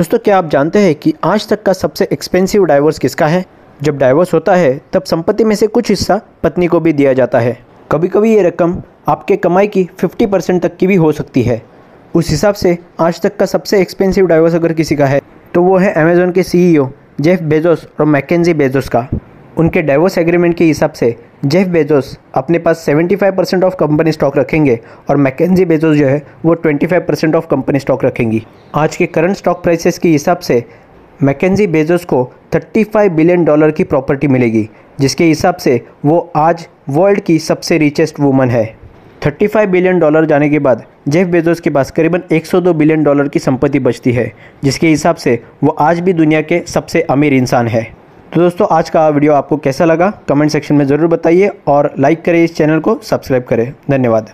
दोस्तों, क्या आप जानते हैं कि आज तक का सबसे एक्सपेंसिव डाइवोर्स किसका है? जब डाइवोर्स होता है, तब संपत्ति में से कुछ हिस्सा पत्नी को भी दिया जाता है। कभी कभी ये रकम आपके कमाई की 50 परसेंट तक की भी हो सकती है। उस हिसाब से, आज तक का सबसे एक्सपेंसिव डाइवोर्स अगर किसी का है तो वो है अमेजोन के सीईओ जेफ बेजोस और मैकेजी बेजोस का। उनके डाइवोर्स एग्रीमेंट के हिसाब से जेफ बेजोस अपने पास 75 परसेंट ऑफ़ कंपनी स्टॉक रखेंगे और मैकेजी बेजोस जो है, वो 25 परसेंट ऑफ़ कंपनी स्टॉक रखेंगी। आज के करंट स्टॉक प्राइसेस के हिसाब से मैकेजी बेजोस को 35 बिलियन डॉलर की प्रॉपर्टी मिलेगी, जिसके हिसाब से वो आज वर्ल्ड की सबसे रिचेस्ट वूमन है। 35 बिलियन डॉलर जाने के बाद जेफ बेजोस के पास करीबन 102 बिलियन डॉलर की संपत्ति बचती है, जिसके हिसाब से वो आज भी दुनिया के सबसे अमीर इंसान है। तो दोस्तों, आज का वीडियो आपको कैसा लगा? कमेंट सेक्शन में ज़रूर बताइए और लाइक करें इस चैनल को, सब्सक्राइब करें। धन्यवाद।